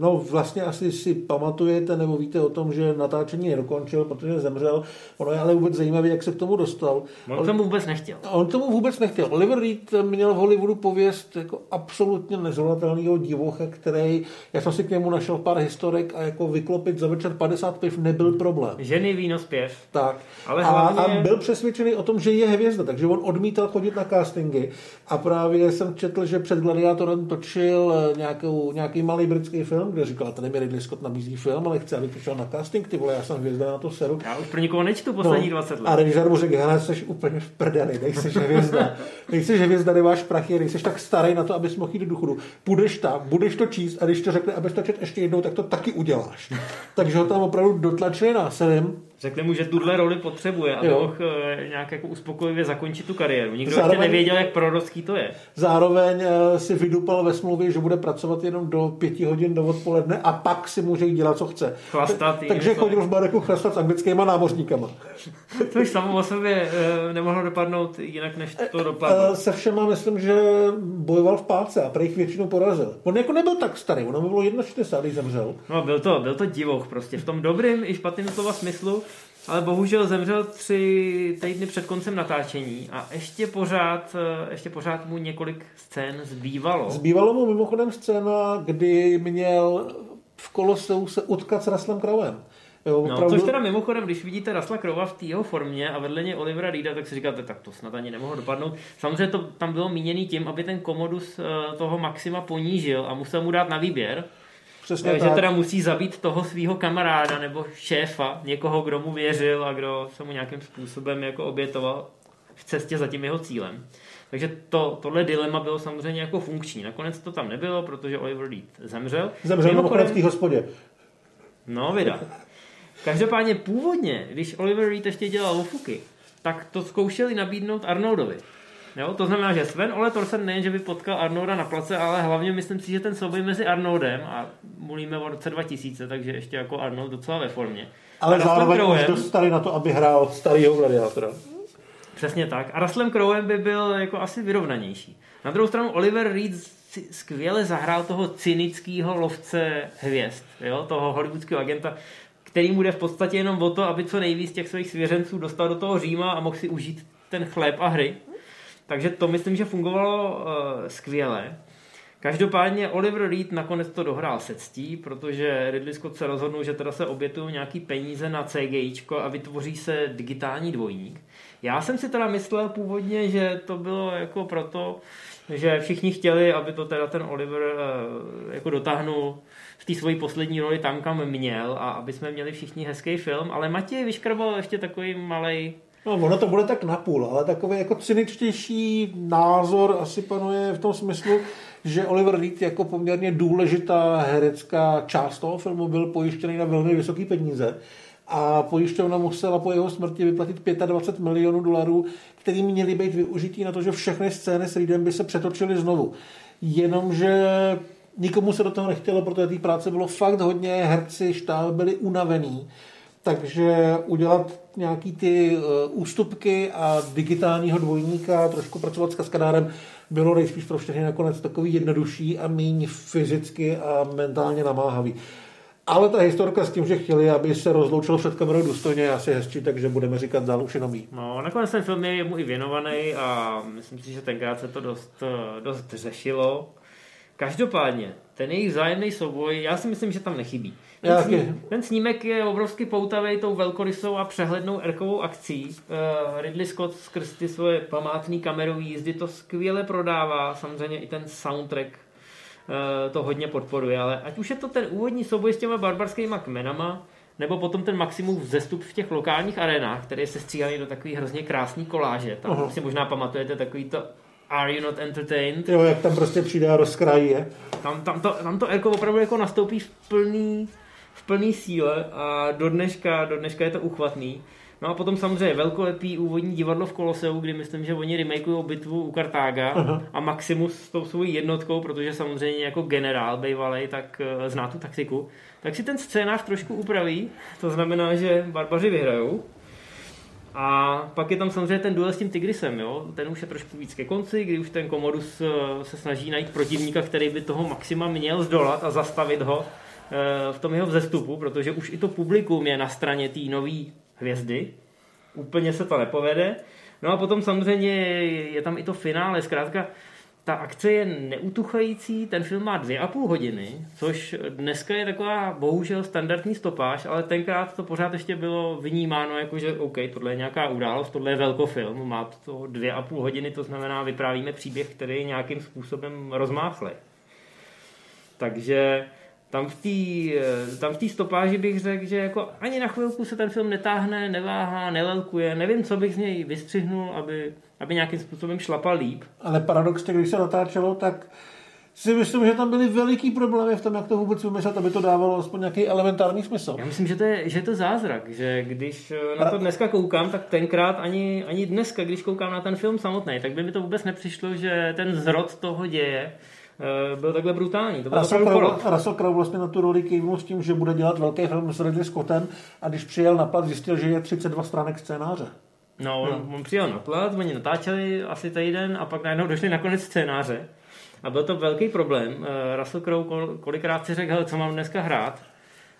no vlastně asi si pamatujete nebo víte o tom, že natáčení nedokončil, protože zemřel. Ono je ale vůbec zajímavé, jak se k tomu dostal. On tomu vůbec nechtěl. A On tomu vůbec nechtěl. Oliver Reed měl v Hollywoodu pověst jako absolutně nezvolatelného divocha, který, já jsem si k němu našel pár historek a jako vyklopit za večer 50 piv nebyl problém. Ženy, víno, zpěv. Tak. Ale a, hlavně- a byl přesvědčený o tom, že je hvězda, takže on odmítal chodit na castingy. A právě jsem četl, že před Gladiátorem točil eh, nějakou, nějaký malý britský film, kde říkal, tady mi Ridley Scott nabízí film, ale chci, aby přišel na casting, ty vole, já jsem hvězda na to seru. Já už pro nikoho nečtu posledních 20 let. No, A režisér mu řekl, hele, jsi úplně v prdeli, nejsi hvězda. Nejsi hvězda, nemáš prachy, nejsi tak starý na to, abys mohl jít do důchodu. Půjdeš tam, budeš to číst a když to řekne, abys to čet ještě jednou, tak to taky uděláš. Takže ho tam opravdu dotlačili násilím Řekli mu, že tuhle roli potřebuje, aby Jo. mohl eh, nějak jako uspokojivě zakončit tu kariéru. Nikdo Zároveň- ještě nevěděl, jak prorocký to je. Zároveň eh, si vydupal ve smlouvě, že bude pracovat jenom do pěti hodin do odpoledne a pak si může dělat, co chce. Chlastat, jinými Takže chodil v bareku chlastat s anglickýma námořníkama. Což samo o sobě eh, nemohlo dopadnout jinak, než to dopadlo. Se všema myslím, že bojoval v páce a prej většinu porazil. On jako nebyl tak starý, ono by bylo 61, když zemřel. No, byl to, byl to divoch prostě, v tom dobrým i špatném slova smyslu, ale bohužel zemřel tři týdny před koncem natáčení a ještě pořád, eh, ještě pořád mu několik scén zbývalo. Zbývalo mu mimochodem scéna, kdy měl v koloseu se utkat s Russellem Crowem. Jo, No, což teda mimochodem, když vidíte Rasla Krova v té jeho formě a vedle něj Olivera Reeda, tak si říkáte, tak to snad ani nemohlo dopadnout. Samozřejmě to tam bylo míněný tím, aby ten Komodus eh, toho Maxima ponížil a musel mu dát na výběr. Přesně Takže tak. teda musí zabít toho svého kamaráda nebo šéfa, někoho, kdo mu věřil a kdo se mu nějakým způsobem jako obětoval v cestě za tím jeho cílem. Takže to, tohle dilema bylo samozřejmě jako funkční. Nakonec to tam nebylo, protože Oliver Reed zemřel. Zemřel mimochodem Mimochodem- v té hospodě. No, vida. Každopádně původně, když Oliver Reed ještě dělal Lofuky, tak to zkoušeli nabídnout Arnoldovi. Jo, to znamená, že Sven Ole Thorsen nejen, že by potkal Arnolda na place, ale hlavně myslím si, že ten souboj mezi Arnoldem a mluvíme o roce 2000, takže ještě jako Arnold docela ve formě. Ale zároveň už Crowem- dost starý na to, aby hrál starýho gladiátora. Přesně tak. A Russellem Crowem by byl jako asi vyrovnanější. Na druhou stranu Oliver Reed skvěle zahrál toho cynického lovce hvězd, jo? toho hollywoodského agenta, který mu jde v podstatě jenom o to, aby co nejvíc těch svých svěřenců dostal do toho Říma a mohl si užít ten chléb a hry. Takže to myslím, že fungovalo uh, skvěle. Každopádně Oliver Reed nakonec to dohrál se ctí, protože Ridley Scott se rozhodnul, že teda se obětují nějaký peníze na CGIčko a vytvoří se digitální dvojník. Já jsem si teda myslel původně, že to bylo jako proto, že všichni chtěli, aby to teda ten Oliver eh, jako dotáhnul v té svojí poslední roli tam, kam měl a aby jsme měli všichni hezký film, ale Matěj vyškrbal ještě takový malý No, ono to bude tak napůl, ale takový jako cyničtější názor asi panuje v tom smyslu, že Oliver Reed jako poměrně důležitá herecká část toho filmu byl pojištěný na velmi vysoké peníze a pojišťovna musela po jeho smrti vyplatit 25 milionů dolarů, který měly být využitý na to, že všechny scény s Reedem by se přetočily znovu. Jenomže nikomu se do toho nechtělo, protože té práce bylo fakt hodně, herci, štáb byli unavený. Takže udělat nějaký ty uh, ústupky a digitálního dvojníka, trošku pracovat s kaskadárem, bylo nejspíš pro všechny nakonec takový jednodušší a méně fyzicky a mentálně namáhavý. Ale ta historka s tím, že chtěli, aby se rozloučil před kamerou důstojně, je asi hezčí, takže budeme říkat dál už jenom jí. No, nakonec ten film je mu i věnovaný a myslím si, že tenkrát se to dost, eh, dost řešilo. Každopádně, ten jejich vzájemný souboj, já si myslím, že tam nechybí. Ten, sní, ten snímek je obrovsky poutavý tou velkorysou a přehlednou erkovou akcí. Uh, Ridley Scott skrz ty svoje památné kamerové jízdy to skvěle prodává, samozřejmě i ten soundtrack eh, to hodně podporuje, ale ať už je to ten úvodní souboj s těma barbarskými kmenama, nebo potom ten maximum vzestup v těch lokálních arenách, které je sestříhaný do takový hrozně krásný koláže. Tam Aha. si možná pamatujete takový to Are you not entertained? Jo, jak tam prostě přijde a rozkrájí je. Tam, tam, to, tam to jako opravdu jako nastoupí v plný, v plný síle a do dneška, do dneška je to uchvatný. No a potom samozřejmě velkolepý úvodní divadlo v Koloseu, kdy myslím, že oni remakeují bitvu u Kartága Aha. a Maximus s tou svojí jednotkou, protože samozřejmě jako generál bývalej, tak eh, zná tu taktiku, tak si ten scénář trošku upraví, to znamená, že barbaři vyhrajou. A pak je tam samozřejmě ten duel s tím Tigrisem, jo? ten už je trošku víc ke konci, kdy už ten Komodus eh, se snaží najít protivníka, který by toho Maxima měl zdolat a zastavit ho v tom jeho vzestupu, protože už i to publikum je na straně té nové hvězdy. Úplně se to nepovede. No a potom samozřejmě je tam i to finále, zkrátka ta akce je neutuchající, ten film má dvě a půl hodiny, což dneska je taková bohužel standardní stopáž, ale tenkrát to pořád ještě bylo vnímáno jako, že OK, tohle je nějaká událost, tohle je velkofilm, má to dvě a půl hodiny, to znamená vyprávíme příběh, který je nějakým způsobem rozmáchlej. Takže tam v té tam v té stopáži bych řekl, že jako ani na chvilku se ten film netáhne, neváhá, nelelkuje. Nevím, co bych z něj vystřihnul, aby, aby nějakým způsobem šlapal líp. Ale paradoxně, když se natáčelo, tak si myslím, že tam byly veliký problémy v tom, jak to vůbec vymyslet, aby to dávalo aspoň nějaký elementární smysl. Já myslím, že to je, že je to zázrak, že když eh, na to dneska koukám, tak tenkrát ani, ani dneska, když koukám na ten film samotný, tak by mi to vůbec nepřišlo, že ten zrod toho děje eh, byl takhle brutální. To Russell Crowe, Russell Crowe vlastně na tu roli kývnul s tím, že bude dělat velký film s Ridley Scottem a když přijel na plat, zjistil, že je 32 stránek scénáře. No, on, hmm. on přijel na plat, oni natáčeli asi týden a pak najednou došli na konec scénáře. A byl to velký problém. Eh, Russell Crowe kolikrát si řekl, co mám dneska hrát.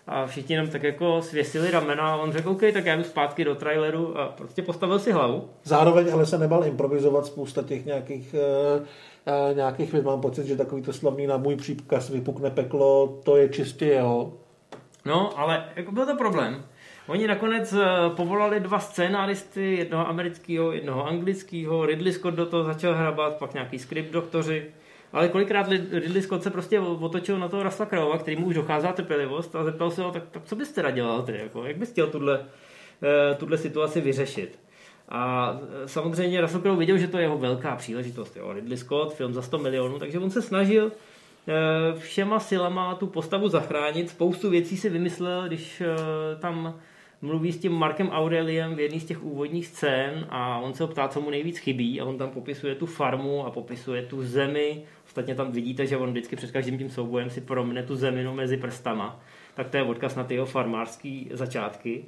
A všichni nám tak jako svěsili ramena a on řekl, OK, tak já jdu zpátky do traileru a prostě postavil si hlavu. Zároveň ale se nebal improvizovat spousta těch nějakých, uh, nějakých věd. Mám pocit, že takový to slavný na můj příkaz vypukne peklo, to je čistě jeho. No, ale jako byl to problém. Oni nakonec povolali dva scénáristy, jednoho amerického, jednoho anglického, Ridley Scott do toho začal hrabat, pak nějaký skript doktoři. Ale kolikrát Ridley Scott se prostě otočil na toho Rasla Krajova, který mu už docházela trpělivost a zeptal se ho, tak, tak co byste teda dělal ty, jako, jak bys chtěl tuhle, eh, tuhle situaci vyřešit. A eh, samozřejmě Russell Crowe viděl, že to je jeho velká příležitost. Jo. Ridley Scott, film za 100 milionů, takže on se snažil eh, všema silama tu postavu zachránit. Spoustu věcí si vymyslel, když tam mluví s tím Markem Aureliem v jedné z těch úvodních scén a on se ho ptá, co mu nejvíc chybí a on tam popisuje tu farmu a popisuje tu zemi. Ostatně tam vidíte, že on vždycky před každým tím soubojem si promne tu zeminu mezi prstama. Tak to je odkaz na ty jeho farmářský začátky.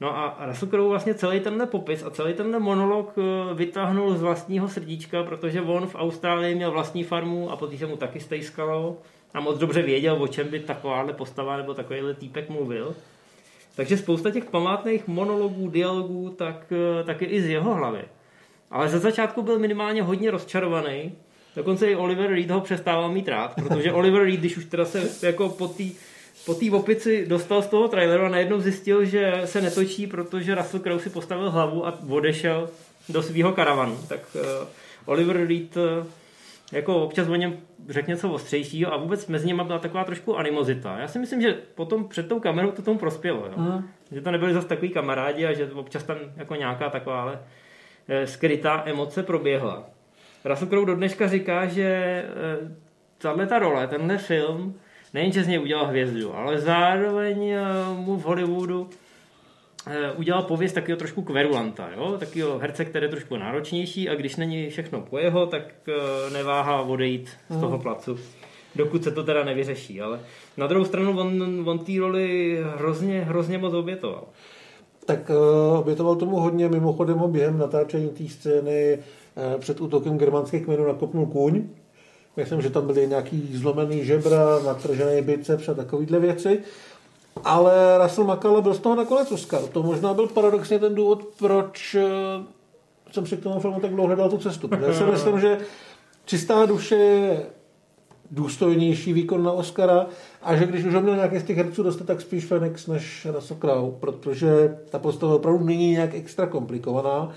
No a Russell Crowe vlastně celý tenhle popis a celý tenhle monolog eh, vytáhnul z vlastního srdíčka, protože on v Austrálii měl vlastní farmu a potom se mu taky stejskalo a moc dobře věděl, o čem by takováhle postava nebo takovýhle týpek mluvil. Takže spousta těch památných monologů, dialogů, tak, eh, tak je i z jeho hlavy. Ale ze začátku byl minimálně hodně rozčarovaný. Dokonce i Oliver Reed ho přestával mít rád, protože Oliver Reed, když už teda se jako po té po té opici dostal z toho traileru a najednou zjistil, že se netočí, protože Russell Crowe si postavil hlavu a odešel do svého karavanu. Tak uh, Oliver Reed uh, jako občas o něm řekl něco ostřejšího a vůbec mezi nimi byla taková trošku animozita. Já si myslím, že potom před tou kamerou to tomu prospělo. Jo? Mm. Že to nebyli zase takový kamarádi a že občas tam jako nějaká taková ale eh, skrytá emoce proběhla. Russell Crowe do dneška říká, že tahle ta role, tenhle film, nejenže z něj udělal hvězdu, ale zároveň eh, mu v Hollywoodu Eh, udělal pověst takového trošku kverulanta, jo? takového herce, který je trošku náročnější a když není všechno po jeho, tak eh, neváhá odejít z toho mhm. placu, dokud se to teda nevyřeší. Ale na druhou stranu on, on té roli hrozně, hrozně moc obětoval. Tak uh, obětoval tomu hodně, mimochodem ho během natáčení té scény uh, před útokem germánských kmenů nakopnul kůň. Myslím, že tam byly nějaký zlomený žebra, natržený biceps a takovéhle věci. Ale Russell McCullough byl z toho nakonec Oscar. To možná byl paradoxně ten důvod, proč eh, jsem si k tomu filmu tak dlouho hledal tu cestu. Já si myslím, že čistá duše je důstojnější výkon na Oscara a že když už ho měl nějaký z těch herců dostat, tak spíš Phoenix než Russell Crowe, protože ta postava opravdu není nějak extra komplikovaná,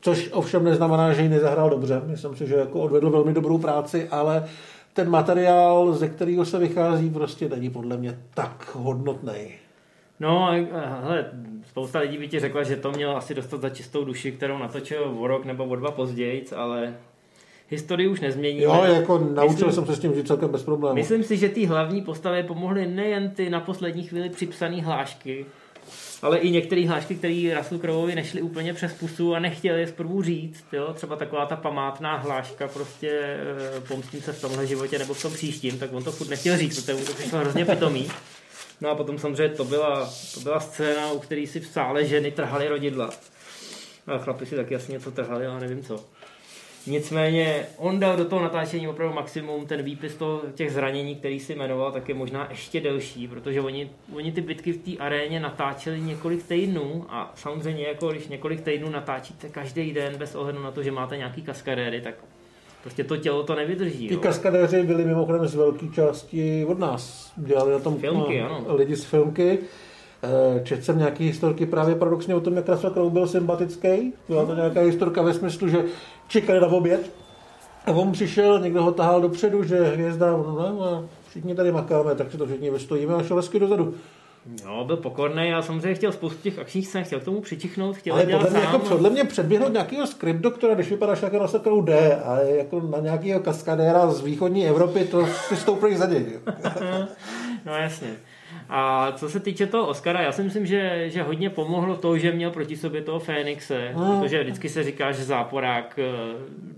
což ovšem neznamená, že ji nezahrál dobře. Myslím si, že jako odvedl velmi dobrou práci, ale ten materiál, ze kterého se vychází, prostě není podle mě tak hodnotný. No, hele, spousta lidí by ti řekla, že to měl asi dostat za čistou duši, kterou natočil o rok nebo o dva později, ale historii už nezmění. Jo, jako naučil myslím, jsem se s tím žít celkem bez problémů. Myslím si, že ty hlavní postavy pomohly nejen ty na poslední chvíli připsané hlášky, ale i některé hlášky, které Russell Croweovi nešly úplně přes pusu a nechtěli je zprvu říct. Jo? Třeba taková ta památná hláška, prostě e, pomstím se v tomhle životě nebo v tom příštím, tak on to furt nechtěl říct, protože mu to přišlo hrozně pitomý. No a potom samozřejmě to byla, to byla scéna, u které si v sále ženy trhaly rodidla. A chlapi si taky jasně něco trhali, ale nevím co. Nicméně on dal do toho natáčení opravdu maximum, ten výpis toho, těch zranění, který si jmenoval, tak je možná ještě delší, protože oni, oni ty bitky v té aréně natáčeli několik týdnů a samozřejmě jako když několik týdnů natáčíte každý den bez ohledu na to, že máte nějaký kaskadéry, tak prostě to tělo to nevydrží. Ty jo. kaskadéři byli mimochodem z velké části od nás. Dělali na tom filmky, no, ano. lidi z filmky. Eh, četl jsem nějaký historky právě paradoxně o tom, jak Russell Crowe byl sympatický. Byla to nějaká historka ve smyslu, že čekali na oběd a on přišel, někdo ho tahal dopředu, že hvězda, no, no, všichni tady makáme, tak si to všichni vystojíme a šel hezky dozadu. No, byl pokorný a samozřejmě chtěl spoustu těch akčních scén, chtěl k tomu přičichnout, chtěl Ale dělat podle mě, sám. jako, podle mě předběhnout nějakého skript doktora, když vypadáš jako na sakrou D a jako na nějakého kaskadéra z východní Evropy, to si stoupneš za něj. No jasně. A co se týče toho Oscara, já si myslím, že, že hodně pomohlo to, že měl proti sobě toho Fénixe, Hmm. protože vždycky se říká, že záporák eh,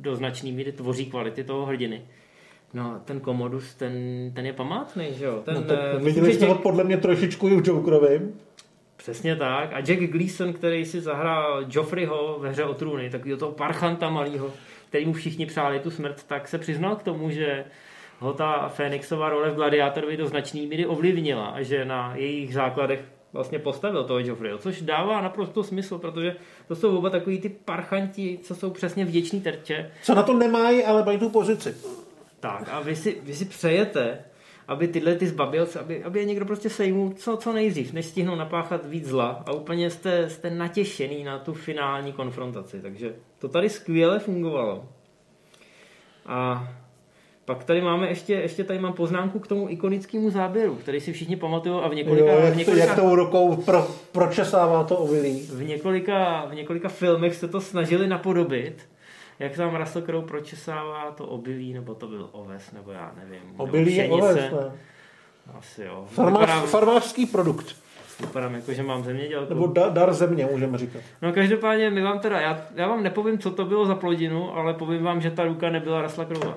do značný míry tvoří kvality toho hrdiny. No, ten Komodus, ten, ten je památný, že jo? Ten, No, tak eh, viděli jste že ho podle mě trošičku i v Jokerovým. Přesně tak. A Jack Gleason, který si zahrál Joffreyho ve hře o trůny, takového toho parchanta malého, který mu všichni přáli tu smrt, tak se přiznal k tomu, že ho ta Fénixová role v Gladiátorovi do značný míry ovlivnila a že na jejich základech vlastně postavil toho Joffreyho, což dává naprosto smysl, protože to jsou oba takový ty parchanti, co jsou přesně vděční terče. Co na to nemají, ale mají tu pozici. Tak a vy si, vy si přejete, aby tyhle ty zbabilce, aby, aby je někdo prostě sejmul co, co nejdřív, než stihnou napáchat víc zla a úplně jste, jste natěšený na tu finální konfrontaci. Takže to tady skvěle fungovalo. A pak tady máme ještě, ještě tady mám poznámku k tomu ikonickému záběru, který si všichni pamatují a v několika, Jo, v jak, to, několika, jak tou rukou pro, pročesává to ovilí. v několika, v několika filmech se to snažili napodobit, jak tam Russell Crowe pročesává to obilí, nebo to byl oves, nebo já nevím. Obilí je oves, ne? Asi jo. Farmář, Vypadám, farmářský produkt. vypadám jako, že mám zemědělku. Nebo da, dar země, můžeme říkat. No každopádně my vám teda, já, já vám nepovím, co to bylo za plodinu, ale povím vám, že ta ruka nebyla. Russell Crowe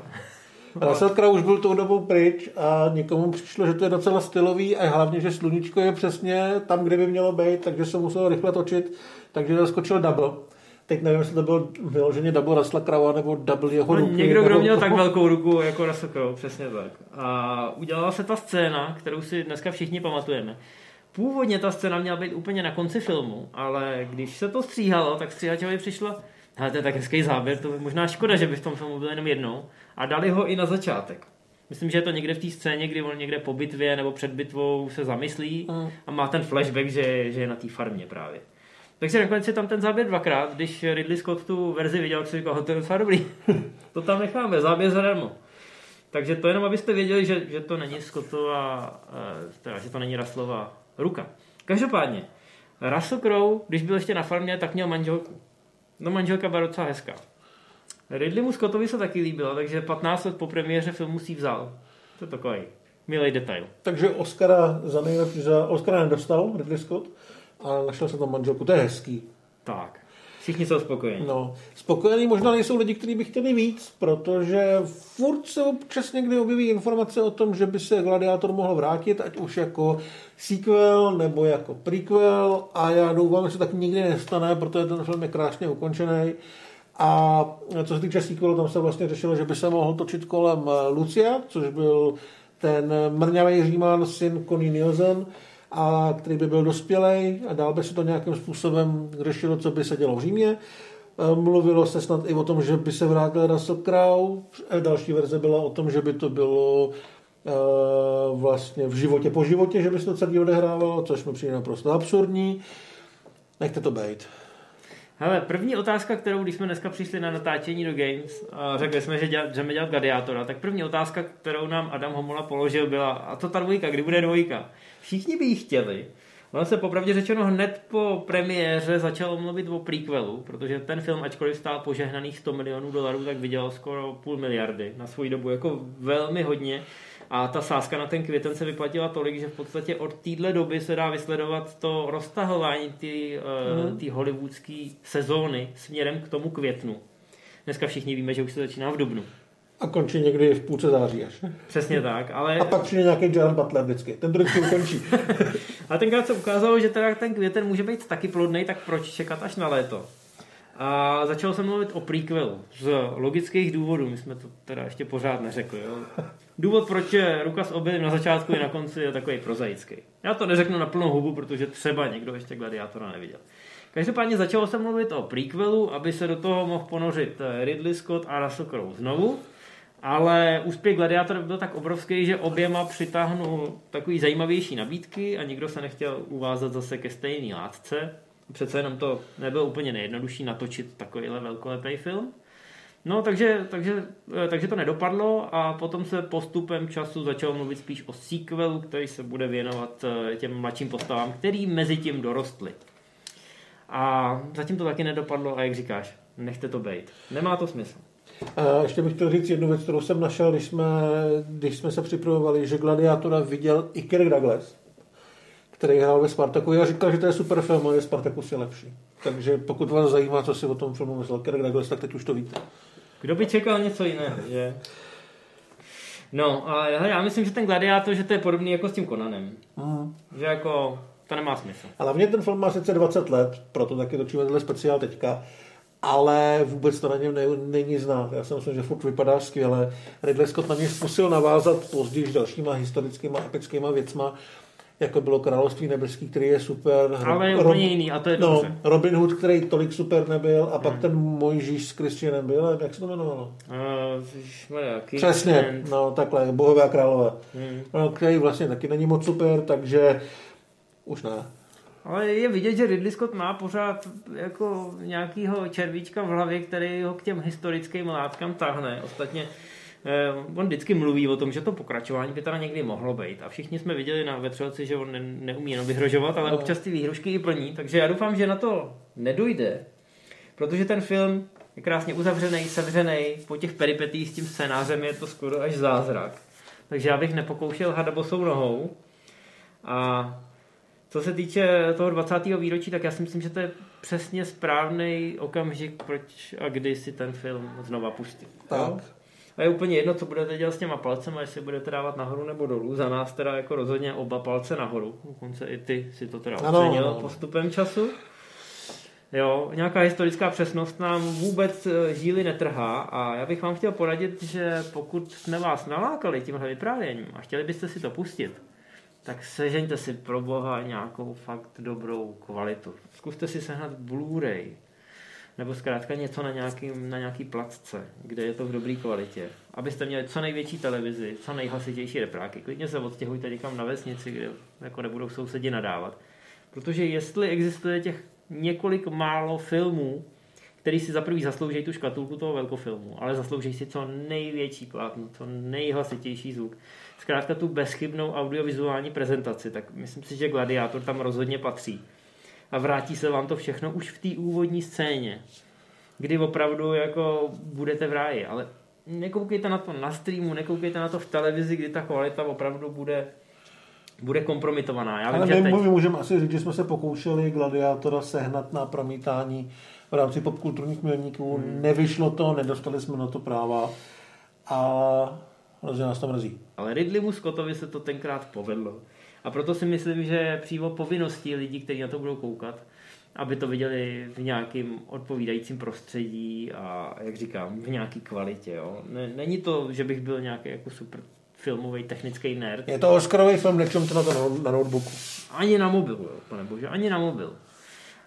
už byl tou dobou pryč a někomu přišlo, že to je docela stylový a hlavně, že sluníčko je přesně tam, kde by mělo být, takže se muselo rychle točit, takže zaskočil double. Teď nevím, jestli to byl vyloženě double Russella Crowe nebo double jeho No, ruky. někdo, kdo nebo- měl tak velkou ruku jako Crowe, přesně tak. A udělala se ta scéna, kterou si dneska všichni pamatujeme. Původně ta scéna měla být úplně na konci filmu, ale když se to stříhalo, tak stříhačovi přišlo, hele, to je tak hezký záběr, to je možná škoda, že by v tom filmu byl jenom jednou. A dali ho i na začátek. Myslím, že je to někde v té scéně, kdy on někde po bitvě nebo před bitvou se zamyslí Mm. a má ten flashback, že, že je na té farmě právě. Takže nakonec je tam ten záběr dvakrát, když Ridley Scott tu verzi viděl, si říkal, "Ho, to je docela dobrý, to tam necháme, záběr zadarmo. Takže to jenom, abyste věděli, že, že to není Scottová, eh, teda, že to není Russellova ruka. Každopádně, Russell Crowe, když byl ještě na farmě, tak měl manželku. No manželka byla docela hezká. Ridley mu Scottovi se taky líbila, takže 15 let po premiéře filmu si vzal. To je takový milý detail. Takže Oscara za nejlepší, za Oscara nedostal Ridley Scott a našel se tam manželku, to je hezký. Tak, všichni jsou spokojení. No, spokojení možná nejsou lidi, kteří by chtěli víc, protože furt se občas někdy objeví informace o tom, že by se Gladiátor mohl vrátit, ať už jako sequel nebo jako prequel a já doufám, že se tak nikdy nestane, protože ten film je krásně ukončený. A co se týče sequelu, tam se vlastně řešilo, že by se mohl točit kolem eh, Lucia, což byl ten mrňavý říman syn Connie Nielsen, a který by byl dospělej a dál by se to nějakým způsobem řešilo, co by se dělo v Římě. Eh, Mluvilo se snad i o tom, že by se vrátil Russell Crowe. Eh, Další verze byla o tom, že by to bylo eh, vlastně v životě po životě, že by se to celý odehrávalo, což mi přijde naprosto absurdní. Nechte to být. Hele, první otázka, kterou, když jsme dneska přišli na natáčení do Games a řekli jsme, že dělat, jdeme dělat gladiátora, tak první otázka, kterou nám Adam Homola položil, byla, a to ta dvojka, kdy bude dvojka? Všichni by ji chtěli. Ono se popravdě řečeno hned po premiéře začalo mluvit o prequelu, protože ten film, ačkoliv stál požehnaných 100 milionů dolarů, tak vydělal skoro půl miliardy na svou dobu, jako velmi hodně. A ta sázka na ten květen se vyplatila tolik, že v podstatě od téhle doby se dá vysledovat to roztahování ty, mm. ty hollywoodské sezóny směrem k tomu květnu. Dneska všichni víme, že už se začíná v dubnu. A končí někdy v půlce září až. Přesně tak, ale, A pak přijde nějaký Jared Butler vždycky. Ten vždycky ukončí. a tenkrát se ukázalo, že teda ten květen může být taky plodný, tak proč čekat až na léto? A začal jsem mluvit o prequelu z logických důvodů, my jsme to teda ještě pořád neřekli. Jo? Důvod, proč je ruka s obilím na začátku i na konci, je takový prozaický. Já to neřeknu na plnou hubu, protože třeba někdo ještě Gladiátora neviděl. Každopádně začalo jsem mluvit o prequelu, aby se do toho mohl ponořit Ridley Scott a Russell Crowe znovu. Ale úspěch Gladiátor byl tak obrovský, že oběma přitáhnul takový zajímavější nabídky a nikdo se nechtěl uvázat zase ke stejné látce. Přece jenom to nebylo úplně nejjednodušší natočit takovýhle velkolepý film. No, takže, takže, eh, takže to nedopadlo a potom se postupem času začalo mluvit spíš o sequelu, který se bude věnovat eh, těm mladším postavám, který mezi tím dorostly. A zatím to taky nedopadlo a jak říkáš, nechte to být. Nemá to smysl. A ještě bych chtěl říct jednu věc, kterou jsem našel, když jsme, když jsme se připravovali, že Gladiátora viděl i Kirk Douglas, který hrál ve Spartaku a říkal, že to je super film, ale Spartakus je lepší. Takže pokud vás zajímá, co si o tom filmu myslel Kirk Douglas, tak teď už to víte. Kdo by čekal něco jiného, že? No, ale já myslím, že ten Gladiátor, že to je podobný jako s tím Konanem. Mm. Že jako to nemá smysl. A hlavně ten film má sice 20 let, proto taky točíme tenhle speciál teďka, ale vůbec to na něm ne, není znát. Já si myslím, že furt vypadá skvěle. Ridley Scott na něj zkusil navázat později s dalšíma historickýma, epickýma věcma, jako bylo Království nebeský, který je super. Ale je úplně jiný a to je no, dobře. Robin Hood, který tolik super nebyl, a pak ten Mojžíš s Kristianem byl, jak se to jmenovalo? Uh, Přesně, no takhle, bohové a králové. Hmm. No, který vlastně taky není moc super, takže už ne. Ale je vidět, že Ridley Scott má pořád jako nějakýho červíčka v hlavě, který ho k těm historickým látkám tahne. Ostatně on vždycky mluví o tom, že to pokračování by teda někdy mohlo být. A všichni jsme viděli na vetřelci, že on ne, neumí jenom vyhrožovat, ale No. občas ty výhrušky i plní. Takže já doufám, že na to nedojde, protože ten film je krásně uzavřený, sevřený, po těch peripetích s tím scénářem je to skoro až zázrak. Takže já bych nepokoušel hadabosou nohou. A co se týče toho 20. výročí, tak já si myslím, že to je přesně správný okamžik, proč a kdy si ten film znova pustit. Tak. Jo? A je úplně jedno, co budete dělat s těma palcema, jestli budete dávat nahoru nebo dolů. Za nás teda jako rozhodně oba palce nahoru. Dokonce i ty si to teda Ano, ocenil ano. postupem času. Jo, nějaká historická přesnost nám vůbec eh, žíly netrhá a já bych vám chtěl poradit, že pokud jsme vás nalákali tímhle vyprávěním a chtěli byste si to pustit, tak sežeňte si pro boha nějakou fakt dobrou kvalitu. Zkuste si sehnat Blu-ray, nebo zkrátka něco na, nějaký, na nějaký placce, kde je to v dobré kvalitě. Abyste měli co největší televizi, co nejhlasitější repráky. Klidně se odstěhujte někam na vesnici, kde jako nebudou sousedi nadávat. Protože jestli existuje těch několik málo filmů, který si za prvý zaslouží tu škatulku toho velkofilmu, ale zaslouží si co největší plátno, co nejhlasitější zvuk. Zkrátka tu bezchybnou audiovizuální prezentaci, tak myslím si, že Gladiátor tam rozhodně patří. A vrátí se vám to všechno už v té úvodní scéně, kdy opravdu jako budete v ráji, ale nekoukejte na to na streamu, nekoukejte na to v televizi, kdy ta kvalita opravdu bude, bude kompromitovaná. Já vím, Ale my, teď... my můžeme asi říct, že jsme se pokoušeli Gladiátora sehnat na promítání v rámci popkulturních milníků. Hmm. Nevyšlo to, nedostali jsme na to práva a hrozně nás to mrzí. Ale Ridleymu Scottovi se to tenkrát povedlo. A proto si myslím, že je přímo povinností lidí, kteří na to budou koukat, aby to viděli v nějakým odpovídajícím prostředí a, jak říkám, v nějaké kvalitě. Jo. Ne, není to, že bych byl nějaký jako super filmový technický nerd. Je to Oscarový film, nečem to na, to na, na notebooku. Ani na mobil, jo, pane bože, ani na mobil.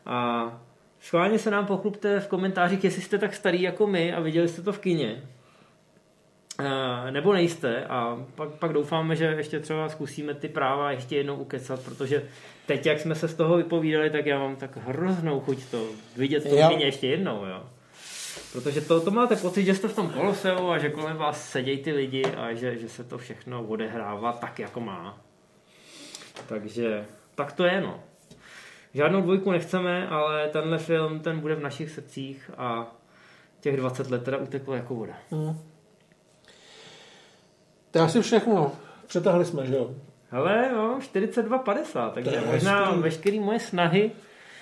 A schválně se nám pochlupte v komentářích, jestli jste tak starý jako my a viděli jste to v kině. Eh, nebo nejste a pak, pak doufáme, že ještě třeba zkusíme ty práva ještě jednou ukecat, protože teď, jak jsme se z toho vypovídali, tak já mám tak hroznou chuť to vidět v tom Já- ještě jednou, jo. Protože to, to máte pocit, že jste v tom koloseu a že kolem vás sedějí ty lidi a že, že se to všechno odehrává tak, jako má. Takže tak to je, no. Žádnou dvojku nechceme, ale tenhle film, ten bude v našich srdcích a těch 20 let teda uteklo jako voda. Hmm. To je asi všechno. Přetahli jsme, že jo? Hele, jo, 42,50, takže možná hezký. veškeré moje snahy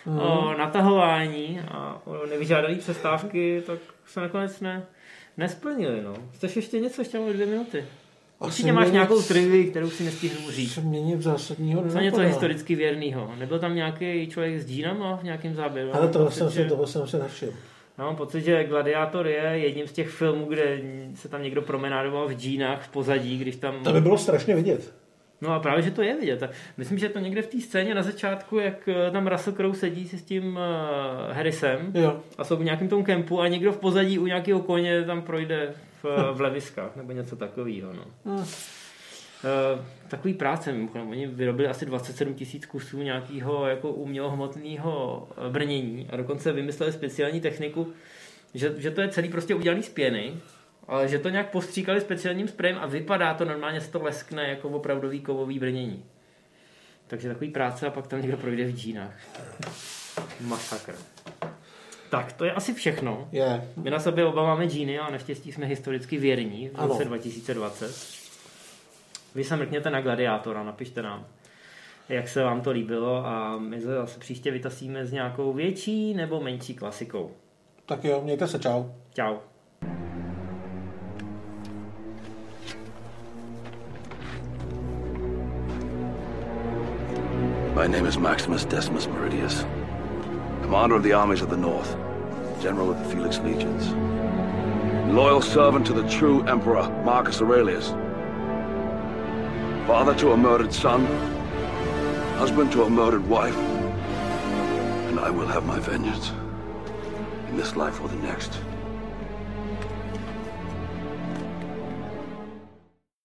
Mhm. o natahování a o nevyžádané přestávky, tak se nakonec ne, nesplnily, no. Chceš ještě něco? Ještě máme dvě minuty. Určitě máš mě nějakou trivii, kterou si nestihnu říct. V zásadního Co něco historicky věrného. Nebyl tam nějaký člověk s džínama v nějakém záběru? Ale toho jsem, si, toho jsem si nevšiml. Já mám pocit, že Gladiátor je jedním z těch filmů, kde se tam někdo promenádoval v džínách v pozadí, když tam... To by bylo strašně vidět. No a právě, že to je vidět. A Myslím, že to někde v té scéně na začátku, jak eh, tam Russell Crowe sedí si s tím uh, Harrisem Jo. a jsou v nějakém tom kempu a někdo v pozadí u nějakého koně tam projde v, eh, v leviskách nebo něco takového. No. Hm. Uh, takový práce, mimochodem. Oni vyrobili asi 27 tisíc kusů nějakého jako umělohmotného brnění a dokonce vymysleli speciální techniku, že, že to je celý prostě udělaný z pěny, ale že to nějak postříkali speciálním sprejem a vypadá to normálně, se to leskne jako opravdový kovový brnění. Takže takový práce a pak tam někdo projde v džínách. Masakr. Tak, to je asi všechno. Je. My na sobě oba máme džíny a naštěstí jsme historicky věrní v roce 2020. Vy se mrkněte na Gladiátora, napište nám, jak se vám to líbilo a my se zase příště vytasíme s nějakou větší nebo menší klasikou. Tak jo, mějte se, čau. Čau. My name is Maximus Decimus Meridius, commander of the armies of the North, general of the Felix Legions, loyal servant to the true Emperor Marcus Aurelius, father to a murdered son, husband to a murdered wife, and I will have my vengeance in this life or the next.